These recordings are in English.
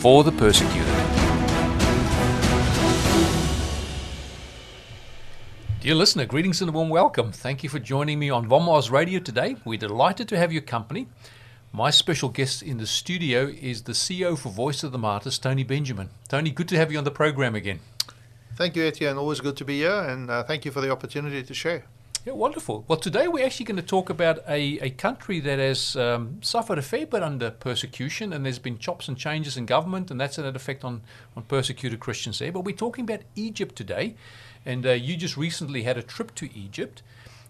for the persecuted. Dear listener, greetings and a warm welcome. Thank you for joining me on Vom Oz Radio today. We're delighted to have your company. My special guest in the studio is the CEO for Voice of the Martyrs, Tony Benjamin. Tony, good to have you on the program again. Thank you, Etienne. Always good to be here, and uh, thank you for the opportunity to share. Yeah, wonderful. Well, today we're actually going to talk about a, a country that has um, suffered a fair bit under persecution, and there's been chops and changes in government, and that's had an effect on, on persecuted Christians there. But we're talking about Egypt today, and uh, you just recently had a trip to Egypt.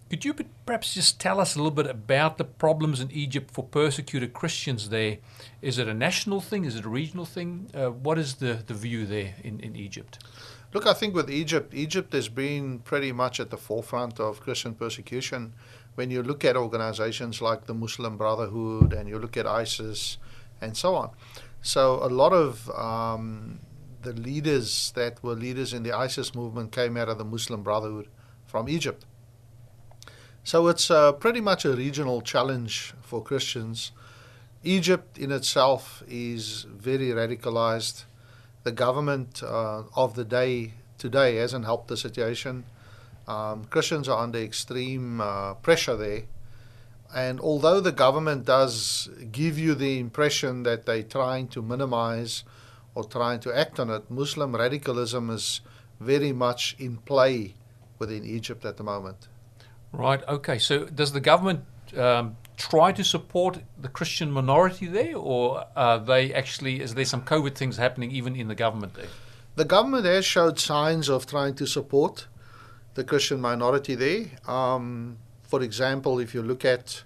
Could you perhaps just tell us a little bit about the problems in Egypt for persecuted Christians there? Is it a national thing? Is it a regional thing? Uh, what is the, the view there in, in Egypt? Look, I think with Egypt, Egypt has been pretty much at the forefront of Christian persecution. When you look at organizations like the Muslim Brotherhood and you look at ISIS and so on. So, a lot of um, the leaders that were leaders in the ISIS movement came out of the Muslim Brotherhood from Egypt. So, it's uh, pretty much a regional challenge for Christians. Egypt in itself is very radicalized the government uh, of the day today hasn't helped the situation. Um, Christians are under extreme uh, pressure there. And although the government does give you the impression that they're trying to minimize or trying to act on it, Muslim radicalism is very much in play within Egypt at the moment. Right, okay. So does the government um, try to support the Christian minority there, or are they actually is there some COVID things happening even in the government there? The government has showed signs of trying to support the Christian minority there. Um, for example, if you look at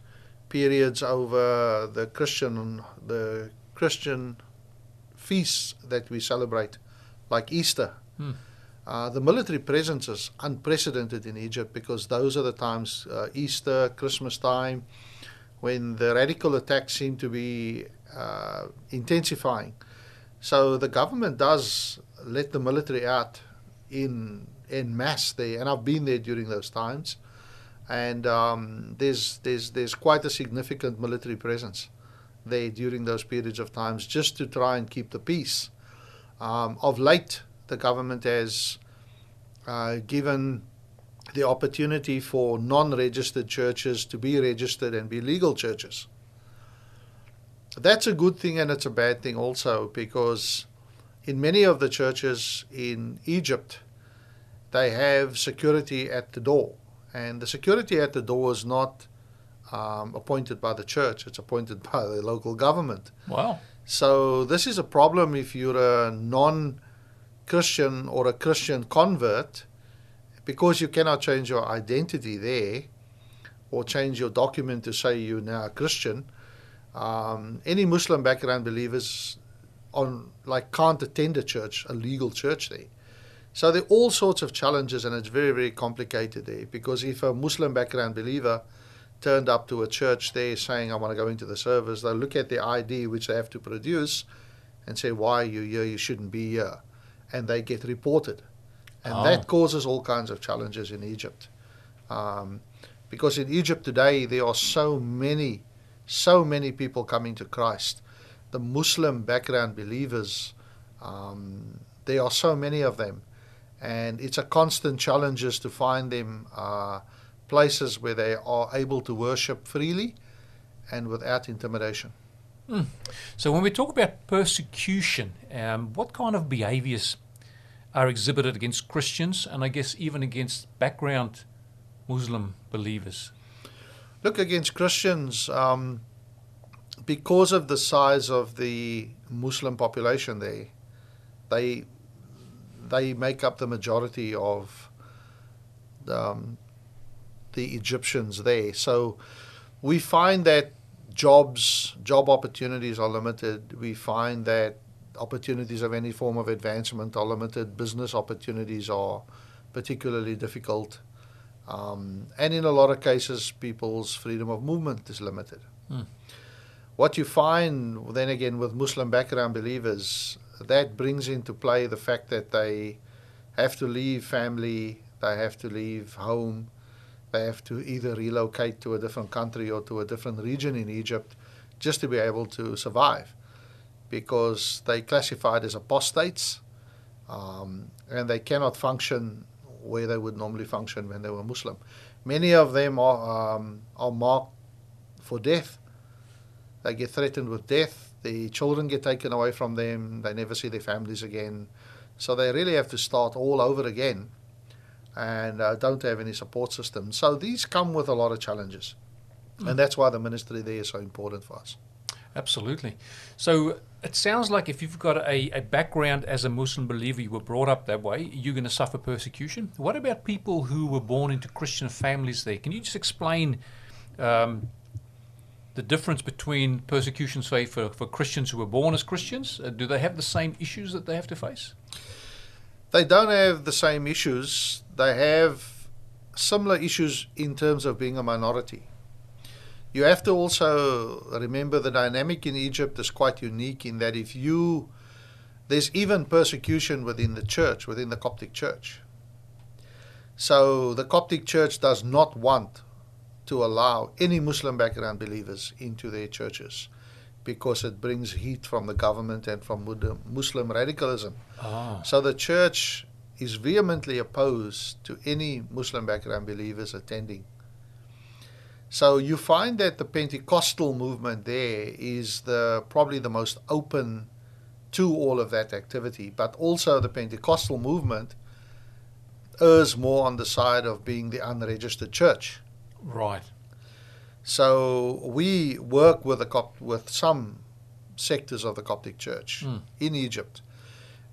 periods over the Christian the Christian feasts that we celebrate, like Easter. Hmm. Uh, the military presence is unprecedented in Egypt because those are the times, uh, Easter, Christmas time, when the radical attacks seem to be uh, intensifying. So the government does let the military out in in mass there, and I've been there during those times, and um, there's there's there's quite a significant military presence there during those periods of times, just to try and keep the peace. Um, of late, the government has uh, given the opportunity for non registered churches to be registered and be legal churches. That's a good thing and it's a bad thing also because in many of the churches in Egypt, they have security at the door. And the security at the door is not um, appointed by the church, it's appointed by the local government. Wow. So, this is a problem if you're a non Christian or a Christian convert because you cannot change your identity there or change your document to say you're now a Christian, um, any Muslim background believers on like can't attend a church, a legal church there. So there are all sorts of challenges, and it's very very complicated there because if a Muslim background believer turned up to a church there saying I want to go into the service, they'll look at the ID which they have to produce and say why are you here? You shouldn't be here, and they get reported and oh. that causes all kinds of challenges in Egypt. Um, because in Egypt today, there are so many, so many people coming to Christ. The Muslim background believers, um, there are so many of them. And it's a constant challenge to find them uh, places where they are able to worship freely and without intimidation. Mm. So, when we talk about persecution, um, what kind of behaviors are exhibited against Christians and I guess even against background Muslim believers? Look, against Christians, um, because of the size of the Muslim population there, they they make up the majority of um, the Egyptians there. So we find that jobs, job opportunities are limited. We find that opportunities of any form of advancement are limited. Business opportunities are particularly difficult. Um, and in a lot of cases, people's freedom of movement is limited. Hmm. What you find, then again, with Muslim background believers, that brings into play the fact that they have to leave family, they have to leave home, they have to either relocate to a different country or to a different region in Egypt just to be able to survive because they classified as apostates um, and they cannot function where they would normally function when they were Muslim. Many of them are, um, are marked for death. They get threatened with death. The children get taken away from them. They never see their families again. So they really have to start all over again and uh, don't have any support system. So these come with a lot of challenges. Mm. And that's why the ministry there is so important for us. Absolutely. So it sounds like if you've got a, a background as a Muslim believer, you were brought up that way, you're going to suffer persecution. What about people who were born into Christian families there? Can you just explain um, the difference between persecution, say, for, for Christians who were born as Christians? Uh, do they have the same issues that they have to face? They don't have the same issues. They have similar issues in terms of being a minority. You have to also remember the dynamic in Egypt is quite unique in that if you, there's even persecution within the church, within the Coptic church. So the Coptic church does not want to allow any Muslim background believers into their churches because it brings heat from the government and from Muslim radicalism. Ah. So the church is vehemently opposed to any Muslim background believers attending. So you find that the Pentecostal movement there is the probably the most open to all of that activity, but also the Pentecostal movement errs more on the side of being the unregistered church. Right. So we work with the Cop- with some sectors of the Coptic Church Mm. in Egypt,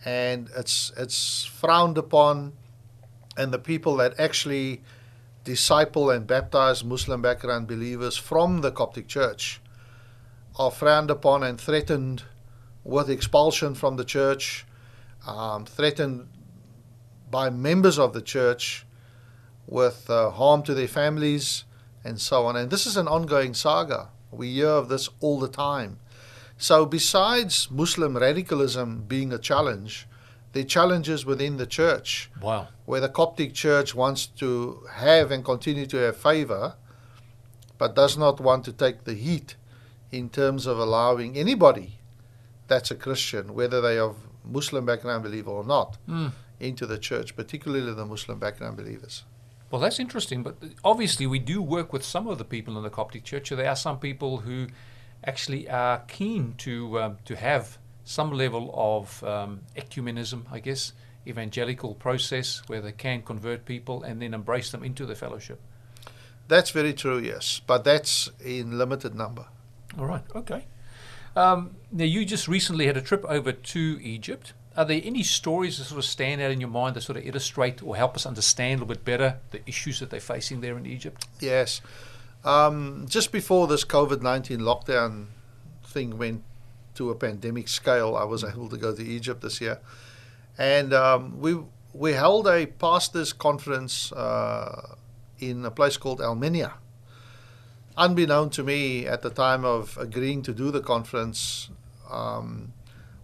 and it's it's frowned upon, and the people that actually disciple and baptize Muslim background believers from the Coptic Church are frowned upon and threatened with expulsion from the church, um, threatened by members of the church with uh, harm to their families and so on. And this is an ongoing saga. We hear of this all the time. So, besides Muslim radicalism being a challenge, there are challenges within the church Wow. where the Coptic Church wants to have and continue to have favor, but does not want to take the heat in terms of allowing anybody that's a Christian, whether they are Muslim background believer or not, Mm. into the church, particularly the Muslim background believers. Well, that's interesting, but obviously we do work with some of the people in the Coptic Church. So there are some people who actually are keen to um, to have some level of um, ecumenism, I guess, evangelical process where they can convert people and then embrace them into the fellowship. That's very true, yes, but that's in limited number. All right, okay. Um, now, you just recently had a trip over to Egypt. Are there any stories that sort of stand out in your mind that sort of illustrate or help us understand a little bit better the issues that they're facing there in Egypt? Yes. Um, just before this COVID 19 lockdown thing went to a pandemic scale, I was able to go to Egypt this year. And um, we, we held a pastors' conference uh, in a place called Al Minya. Unbeknown to me at the time of agreeing to do the conference, um,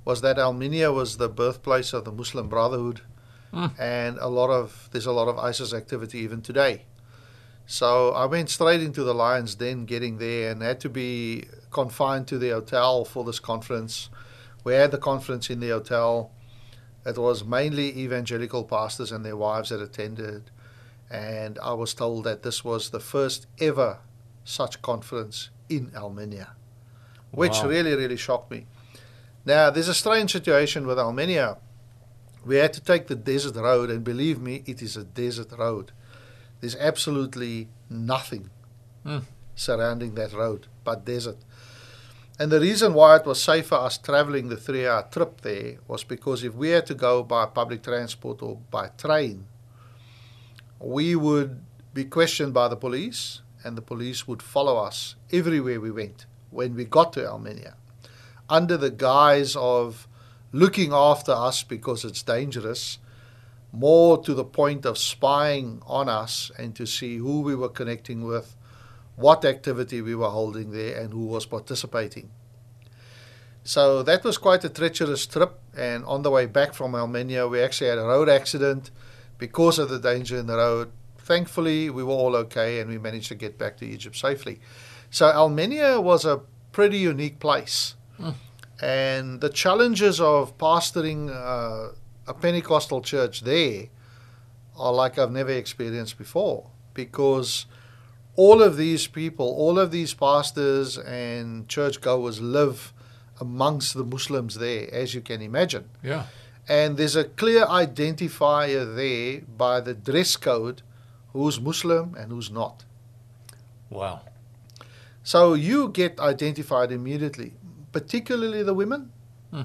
was that Al Minya was the birthplace of the Muslim Brotherhood, Mm. and a lot of there's a lot of ISIS activity even today. So I went straight into the Lions Den getting there and had to be confined to the hotel for this conference. We had the conference in the hotel. It was mainly evangelical pastors and their wives that attended. And I was told that this was the first ever such conference in Al Minya, which Wow. really, really shocked me. Now, there's a strange situation with Al Minya. We had to take the desert road, and believe me, it is a desert road. There's absolutely nothing Mm. surrounding that road but desert. And the reason why it was safe for us traveling the three hour trip there was because if we had to go by public transport or by train, we would be questioned by the police, and the police would follow us everywhere we went when we got to Al Minya under the guise of looking after us because it's dangerous, more to the point of spying on us and to see who we were connecting with, what activity we were holding there, and who was participating. So that was quite a treacherous trip. And on the way back from Al Minya, we actually had a road accident because of the danger in the road. Thankfully, we were all okay and we managed to get back to Egypt safely. So Al Minya was a pretty unique place. Mm. And the challenges of pastoring uh, a Pentecostal church there are like I've never experienced before because all of these people, all of these pastors and churchgoers live amongst the Muslims there, as you can imagine. Yeah. And there's a clear identifier there by the dress code who's Muslim and who's not. Wow. So you get identified immediately, particularly the women, hmm.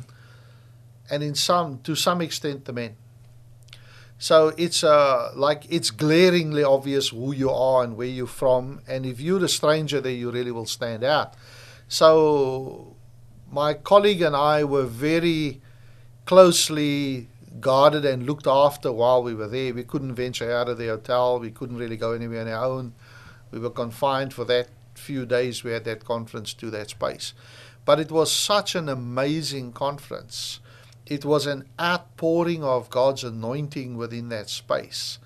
And in some to some extent the men. So it's uh, like it's glaringly obvious who you are and where you're from, and if you're a stranger there, you really will stand out. So my colleague and I were very closely guarded and looked after while we were there. We couldn't venture out of the hotel. We couldn't really go anywhere on our own. We were confined for that few days we had that conference to that space. But it was such an amazing conference. It was an outpouring of God's anointing within that space.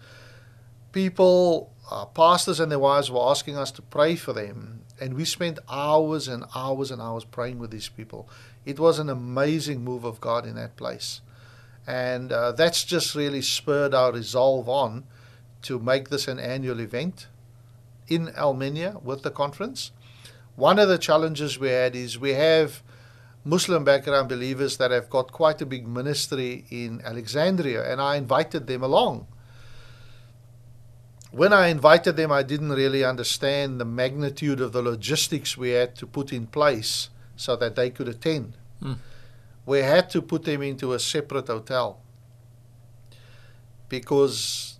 People, uh, pastors and their wives, were asking us to pray for them and we spent hours and hours and hours praying with these people. It was an amazing move of God in that place. And uh, that's just really spurred our resolve on to make this an annual event in Al Minya with the conference. One of the challenges we had is we have Muslim background believers that have got quite a big ministry in Alexandria, and I invited them along when I invited them, I didn't really understand the magnitude of the logistics we had to put in place so that they could attend. Mm. We had to put them into a separate hotel because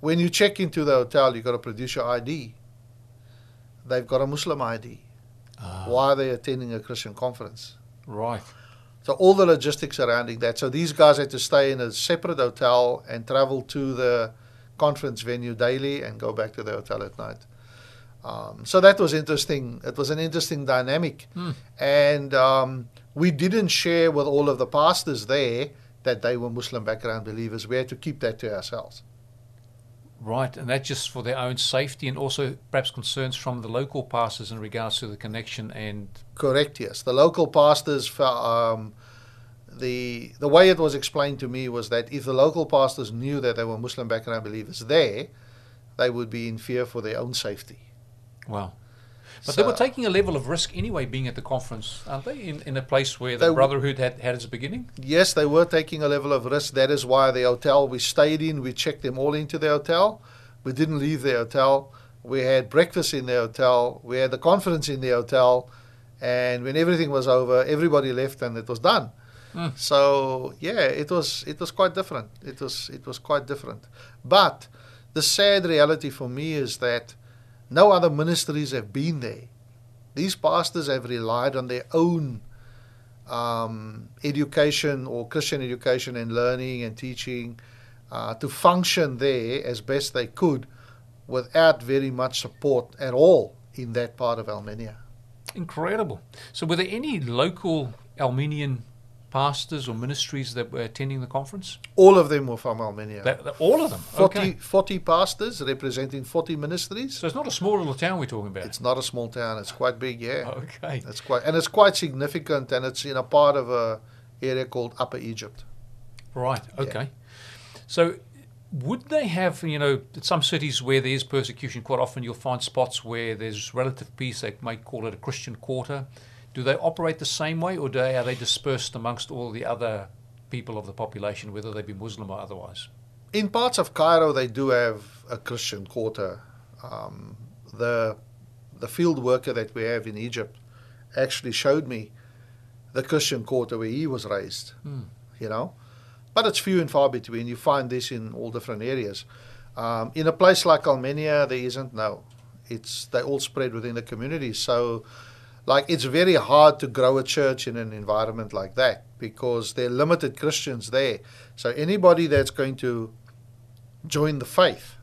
when you check into the hotel, you've got to produce your ID. They've got a Muslim ID. Ah. Why are they attending a Christian conference? Right. So all the logistics surrounding that. So these guys had to stay in a separate hotel and travel to the conference venue daily and go back to the hotel at night. Um, so that was interesting. It was an interesting dynamic. Mm. And um, we didn't share with all of the pastors there that they were Muslim background believers. We had to keep that to ourselves. Right, and that's just for their own safety and also perhaps concerns from the local pastors in regards to the connection and. Correct, yes. The local pastors um, the the way it was explained to me was that if the local pastors knew that there were Muslim background believers there, they would be in fear for their own safety. Wow. But so, they were taking a level of risk anyway, being at the conference, aren't they? In, in a place where the Brotherhood had, had its beginning? Yes, they were taking a level of risk. That is why the hotel we stayed in, we checked them all into the hotel. We didn't leave the hotel. We had breakfast in the hotel. We had the conference in the hotel. And when everything was over, everybody left and it was done. Mm. So yeah, it was it was quite different. It was it was quite different. But the sad reality for me is that no other ministries have been there. These pastors have relied on their own um, education or Christian education and learning and teaching uh, to function there as best they could without very much support at all in that part of Al Minya. Incredible. So, were there any local Armenian pastors or ministries that were attending the conference? All of them were from Al Minya. That, that, all of them? 40, okay. 40 pastors representing 40 ministries. So it's not a small little town we're talking about? It's not a small town. It's quite big, yeah. Okay. It's quite, and it's quite significant, and it's in a part of a area called Upper Egypt. Right, okay. Yeah. So would they have, you know, some cities where there is persecution, quite often you'll find spots where there's relative peace, they might call it a Christian quarter do they operate the same way, or they, are they dispersed amongst all the other people of the population, whether they be Muslim or otherwise? In parts of Cairo, they do have a Christian quarter. Um, the the field worker that we have in Egypt actually showed me the Christian quarter where he was raised. Mm. You know, but it's few and far between. You find this in all different areas. Um, in a place like Al Minya, there isn't no. It's they all spread within the community. So like it's very hard to grow a church in an environment like that because there are limited Christians there. So anybody that's going to join the faith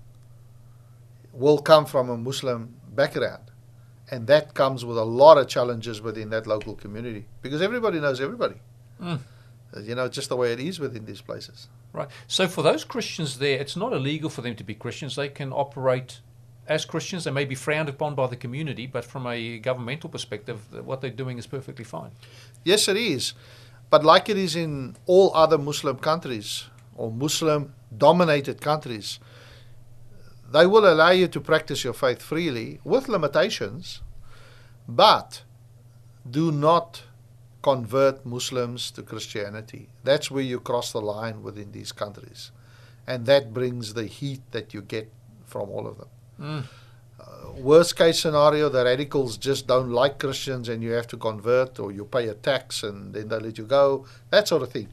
will come from a Muslim background. And that comes with a lot of challenges within that local community because everybody knows everybody. Mm. Uh, You know, just the way it is within these places. Right. So for those Christians there, it's not illegal for them to be Christians. They can operate as Christians. They may be frowned upon by the community, but from a governmental perspective, what they're doing is perfectly fine. Yes, it is. But like it is in all other Muslim countries or Muslim dominated countries, they will allow you to practice your faith freely with limitations, but do not convert Muslims to Christianity. That's where you cross the line within these countries. And that brings the heat that you get from all of them. Mm. Uh, worst case scenario, the radicals just don't like Christians and you have to convert or you pay a tax and then they let you go, that sort of thing.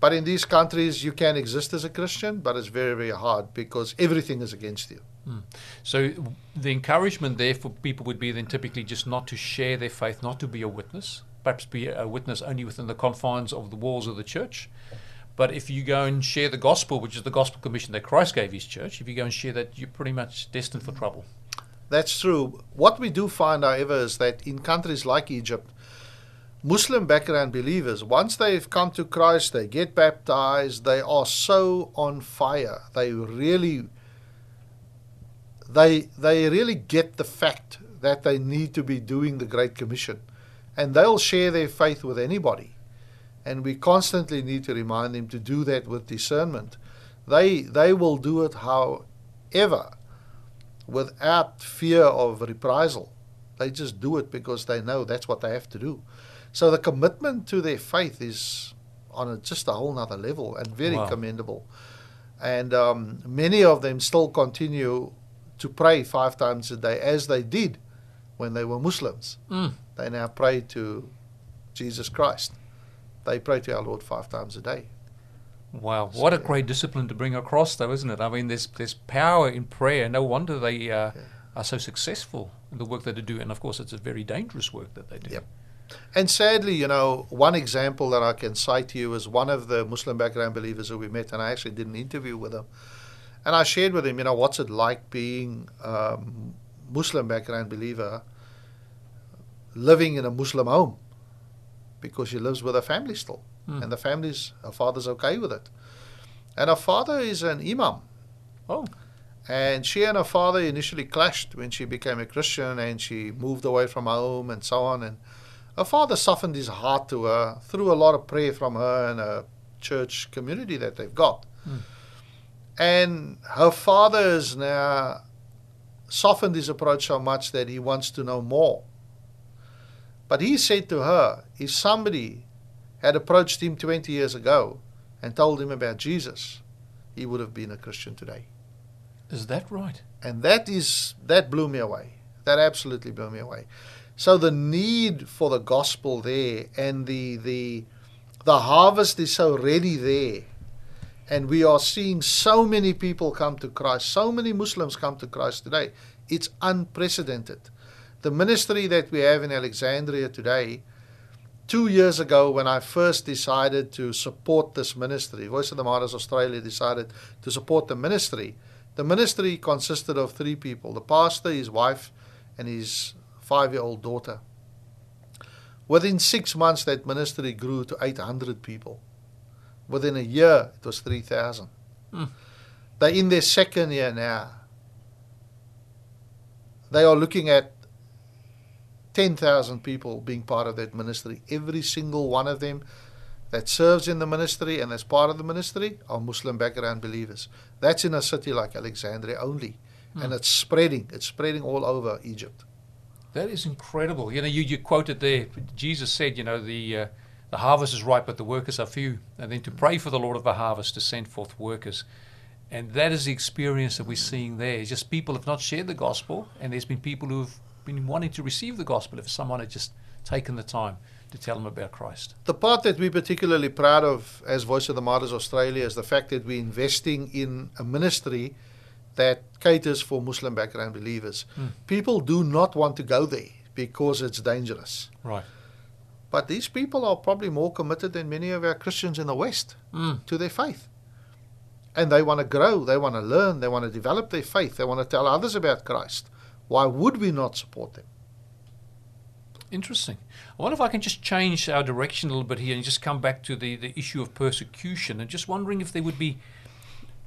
But in these countries, you can exist as a Christian, but it's very, very hard because everything is against you. So the encouragement there for people would be then typically just not to share their faith, not to be a witness, perhaps be a witness only within the confines of the walls of the church. But if you go and share the gospel, which is the gospel commission that Christ gave his church, if you go and share that, you're pretty much destined for trouble. That's true. What we do find, however, is that in countries like Egypt, Muslim background believers, once they've come to Christ, they get baptized, they are so on fire. They really they they really get the fact that they need to be doing the Great Commission. And they'll share their faith with anybody. And we constantly need to remind them to do that with discernment. They they will do it however without fear of reprisal. They just do it because they know that's what they have to do. So the commitment to their faith is on a, just a whole nother level and very Wow. commendable. And um, many of them still continue to pray five times a day as they did when they were Muslims. Mm. They now pray to Jesus Christ. They pray to our Lord five times a day. Wow, what a great discipline to bring across, though, isn't it? I mean, there's there's power in prayer. No wonder they uh, Yeah. are so successful in the work that they do, and of course, it's a very dangerous work that they do. Yep. And sadly, you know, one example that I can cite to you is one of the Muslim background believers who we met, and I actually did an interview with him. And I shared with him, you know, what's it like being a Muslim background believer living in a Muslim home because she lives with her family still. Hmm. And the family's, her father's okay with it. And her father is an imam. Oh, And she and her father initially clashed when she became a Christian and she moved away from home and so on. And her father softened his heart to her through a lot of prayer from her and a church community that they've got. Hmm. And her father has now softened his approach so much that he wants to know more. But he said to her, if somebody had approached him 20 years ago and told him about Jesus, he would have been a Christian today. Is that right? and that is that blew me away. That absolutely blew me away. So the need for the gospel there and the the the harvest is so ready there. And we are seeing so many people come to Christ. So many muslims come to Christ today. It's unprecedented the ministry that we have in Alexandria today 2 years ago when I first decided to support this ministry Voice of the Martyrs Australia decided to support the ministry the ministry consisted of three people the pastor, his wife, and his five year old daughter. Within six months, that ministry grew to 800 people. Within a year, it was 3,000. Hmm. They're in their second year now. They are looking at 10,000 people being part of that ministry. Every single one of them that serves in the ministry and as part of the ministry are Muslim background believers. That's in a city like Alexandria only. And Hmm. it's spreading. It's spreading all over Egypt. That is incredible. You know, you, you quoted there, Jesus said, you know, the uh, the harvest is ripe, but the workers are few. And then to pray for the Lord of the harvest to send forth workers. And that is the experience that we're seeing there. It's just people have not shared the gospel, and there's been people who've been wanting to receive the gospel if someone had just taken the time to tell them about Christ. The part that we're particularly proud of as Voice of the Martyrs Australia is the fact that we're investing in a ministry that caters for Muslim background believers. Hmm. People do not want to go there because it's dangerous. Right. But these people are probably more committed than many of our Christians in the West Mm. to their faith. And they want to grow, they want to learn, they want to develop their faith, they want to tell others about Christ. Why would we not support them? Interesting. I wonder if I can just change our direction a little bit here and just come back to the, the issue of persecution and just wondering if there would be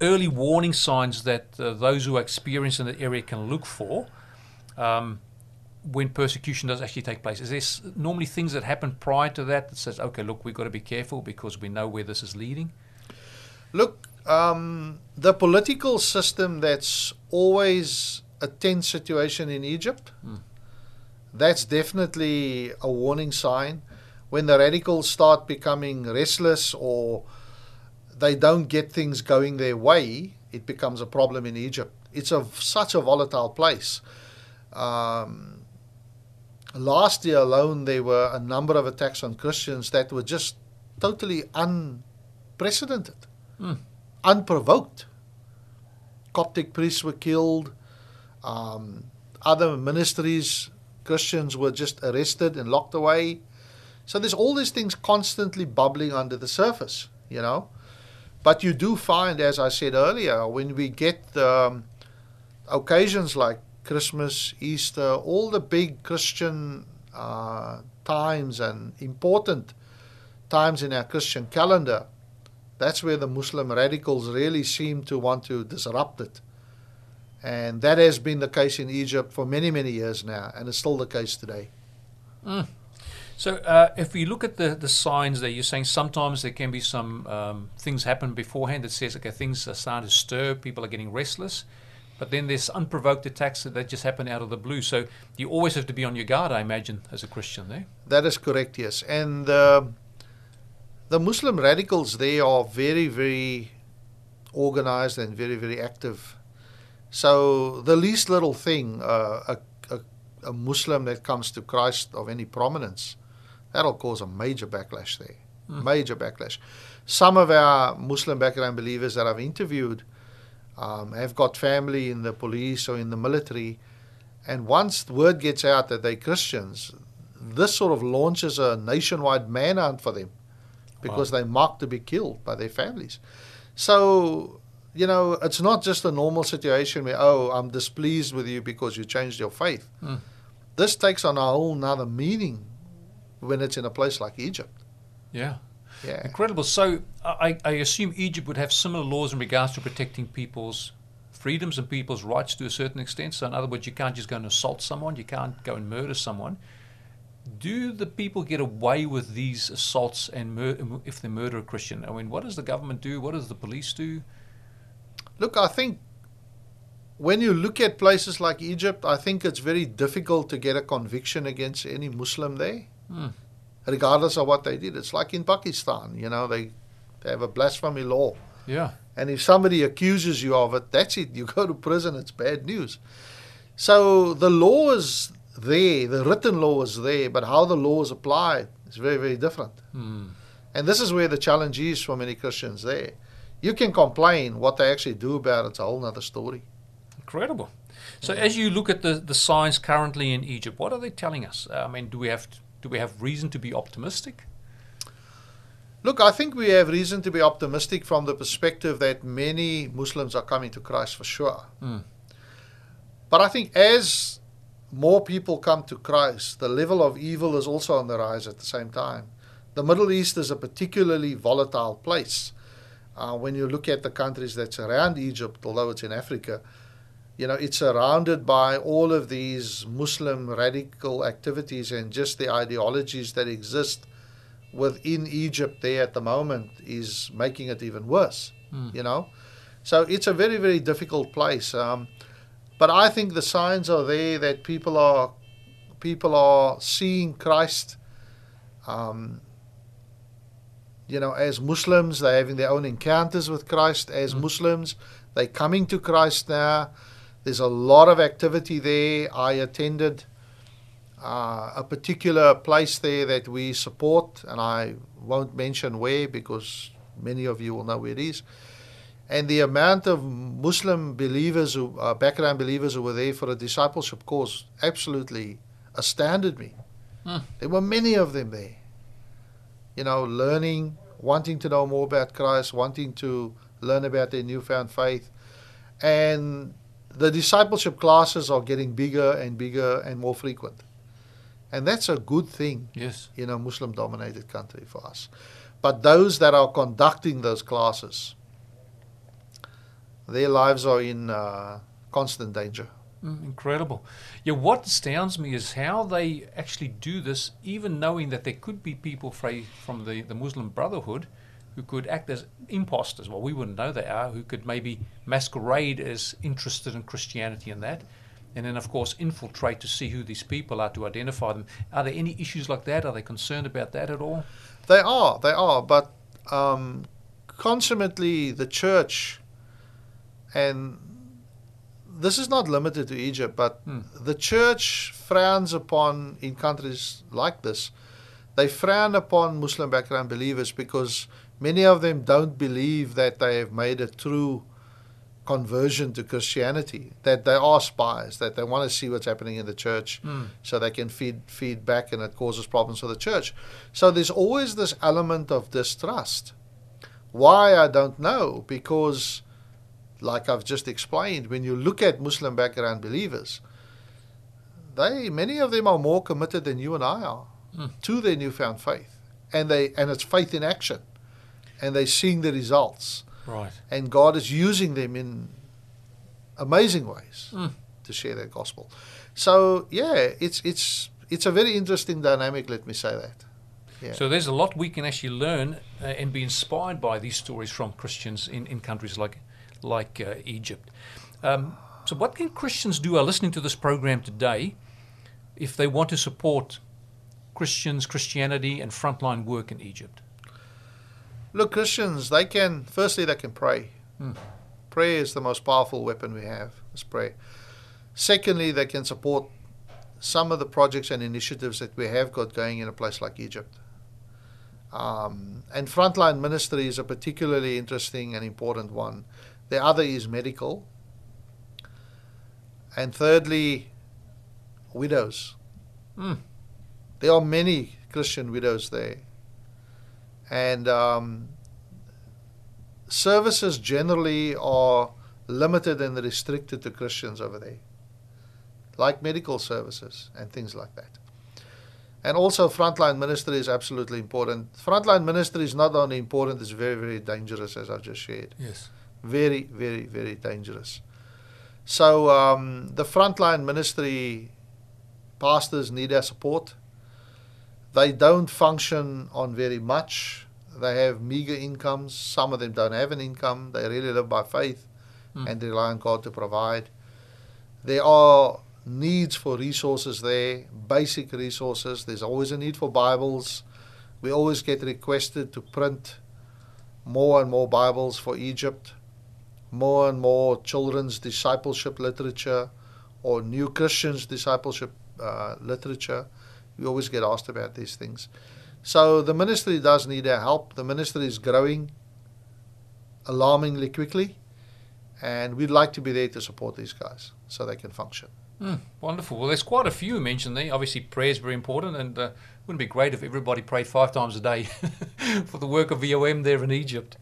early warning signs that uh, those who are experienced in that area can look for um, when persecution does actually take place. Is there normally things that happen prior to that that says, okay, look, we've got to be careful because we know where this is leading? Look, um, the political system that's always a tense situation in Egypt, Mm. that's definitely a warning sign. When the radicals start becoming restless or they don't get things going their way, it becomes a problem in Egypt. It's a, such a volatile place. Um, last year alone, there were a number of attacks on Christians that were just totally unprecedented Mm. unprovoked. Coptic priests were killed. Um, other ministries, Christians were just arrested and locked away. So there's all these things constantly bubbling under the surface, you know. But you do find, as I said earlier, when we get um, occasions like Christmas, Easter, all the big Christian uh, times and important times in our Christian calendar, that's where the Muslim radicals really seem to want to disrupt it. And that has been the case in Egypt for many, many years now, and it's still the case today. So, uh, if we look at the, the signs there, you're saying sometimes there can be some um, things happen beforehand that says, okay, things are starting to stir, people are getting restless. But then there's unprovoked attacks that, that just happen out of the blue. So you always have to be on your guard, I imagine, as a Christian there. That is correct, yes. And uh, the Muslim radicals, they are very, very organized and very, very active. So the least little thing, uh, a, a, a Muslim that comes to Christ of any prominence, that'll cause a major backlash there. Mm. Major backlash. Some of our Muslim background believers that I've interviewed um, have got family in the police or in the military. And once the word gets out that they're Christians, this sort of launches a nationwide manhunt for them because they're marked to be killed by their families. So, you know, it's not just a normal situation where, oh, I'm displeased with you because you changed your faith. Mm. This takes on a whole nother meaning when it's in a place like Egypt. Yeah. Yeah. Incredible. So I, I assume Egypt would have similar laws in regards to protecting people's freedoms and people's rights to a certain extent. So, in other words, you can't just go and assault someone, you can't go and murder someone. Do the people get away with these assaults and mur- if they murder a Christian? I mean, what does the government do? What does the police do? Look, I think when you look at places like Egypt, I think it's very difficult to get a conviction against any Muslim there, Hmm. regardless of what they did. It's like in Pakistan, you know, they, they have a blasphemy law. Yeah. And if somebody accuses you of it, that's it. You go to prison, it's bad news. So the law is there, the written law is there, but how the law is applied is very, very different. Hmm. And this is where the challenge is for many Christians there. You can complain, what they actually do about it's a whole other story. Incredible. So, as you look at the, the signs currently in Egypt, what are they telling us? I mean, do we have do we have reason to be optimistic? Look, I think we have reason to be optimistic from the perspective that many Muslims are coming to Christ for sure. Mm. But I think as more people come to Christ, the level of evil is also on the rise at the same time. The Middle East is a particularly volatile place. Uh, when you look at the countries that surround Egypt, although it's in Africa, you know, it's surrounded by all of these Muslim radical activities and just the ideologies that exist within Egypt there at the moment is making it even worse. Mm. You know, so it's a very very difficult place. Um, but I think the signs are there that people are people are seeing Christ. Um, you know, as Muslims, they're having their own encounters with Christ. As Mm. Muslims, they're coming to Christ now. There's a lot of activity there. I attended uh, a particular place there that we support, and I won't mention where because many of you will know where it is. And the amount of Muslim believers, who uh, background believers who were there for a discipleship course, absolutely astounded me. Hmm. There were many of them there. You know, learning, wanting to know more about Christ, wanting to learn about their newfound faith. And the discipleship classes are getting bigger and bigger and more frequent. And that's a good thing Yes. in a Muslim dominated country for us. But those that are conducting those classes, their lives are in uh, constant danger. Mm, incredible. Yeah, what astounds me is how they actually do this, even knowing that there could be people from the, the Muslim Brotherhood who could act as imposters. Well, we wouldn't know they are, who could maybe masquerade as interested in Christianity and that. And then, of course, infiltrate to see who these people are to identify them. Are there any issues like that? Are they concerned about that at all? They are, they are, but um, consummately the church, and this is not limited to Egypt, but Hmm. the church frowns upon in countries like this. They frown upon Muslim background believers because many of them don't believe that they have made a true conversion to Christianity, that they are spies, that they want to see what's happening in the church Mm. so they can feed feed back and it causes problems for the church. So there's always this element of distrust. Why I don't know because like I've just explained when you look at Muslim background believers they many of them are more committed than you and I are Mm. to their newfound faith and they and it's faith in action and they're seeing the results Right. and God is using them in amazing ways Mm. to share their gospel. So yeah, it's it's it's a very interesting dynamic. Let me say that. Yeah. So there's a lot we can actually learn uh, and be inspired by these stories from Christians in, in countries like like uh, Egypt. Um, so what can Christians do? Are listening to this program today, if they want to support Christians, Christianity, and frontline work in Egypt? Look, Christians, they can firstly they can pray. Hmm. Prayer is the most powerful weapon we have. Is prayer. Secondly, they can support some of the projects and initiatives that we have got going in a place like Egypt. Um, and frontline ministry is a particularly interesting and important one. The other is medical. And thirdly, widows. Mm. There are many Christian widows there. And um, services generally are limited and restricted to Christians over there, like medical services and things like that. And also, frontline ministry is absolutely important. Frontline ministry is not only important, it's very, very dangerous, as I've just shared. Yes. Very, very, very dangerous. So, um, the frontline ministry pastors need our support. They don't function on very much. They have meager incomes. Some of them don't have an income. They really live by faith Mm. and rely on God to provide. There are needs for resources there, basic resources. There's always a need for Bibles. We always get requested to print more and more Bibles for Egypt, more and more children's discipleship literature or new Christians discipleship uh, literature. We always get asked about these things. So the ministry does need our help. The ministry is growing alarmingly quickly, and we'd like to be there to support these guys so they can function. Mm, wonderful. Well, there's quite a few mentioned there. Obviously, prayer is very important, and uh, wouldn't it be great if everybody prayed five times a day for the work of VOM there in Egypt.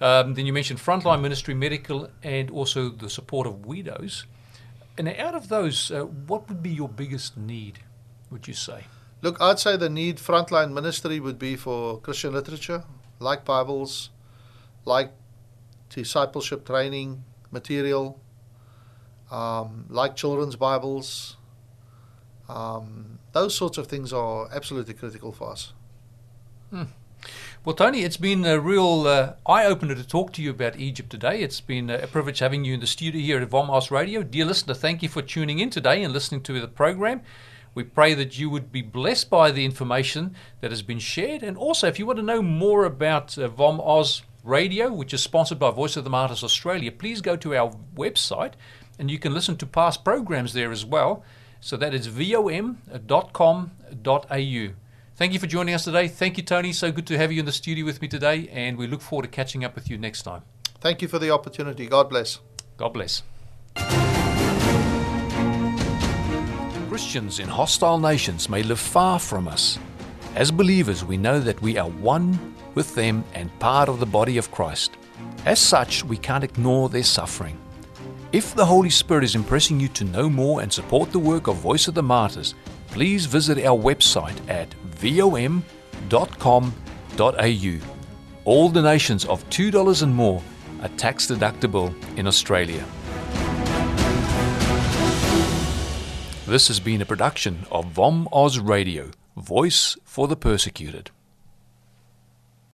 Um, then you mentioned frontline ministry, medical, and also the support of widows. And out of those, uh, what would be your biggest need? Would you say? Look, I'd say the need frontline ministry would be for Christian literature, like Bibles, like discipleship training material, um, like children's Bibles. Um, those sorts of things are absolutely critical for us. Well, Tony, it's been a real uh, eye opener to talk to you about Egypt today. It's been a privilege having you in the studio here at Vom Oz Radio. Dear listener, thank you for tuning in today and listening to the program. We pray that you would be blessed by the information that has been shared. And also, if you want to know more about uh, Vom Oz Radio, which is sponsored by Voice of the Martyrs Australia, please go to our website and you can listen to past programs there as well. So that is vom.com.au. Thank you for joining us today. Thank you, Tony. So good to have you in the studio with me today, and we look forward to catching up with you next time. Thank you for the opportunity. God bless. God bless. Christians in hostile nations may live far from us, as believers we know that we are one with them and part of the body of Christ. As such, we can't ignore their suffering. If the Holy Spirit is impressing you to know more and support the work of Voice of the Martyrs, please visit our website at vom.com.au. All donations of $2 and more are tax deductible in Australia. This has been a production of VOM Oz Radio, Voice for the Persecuted.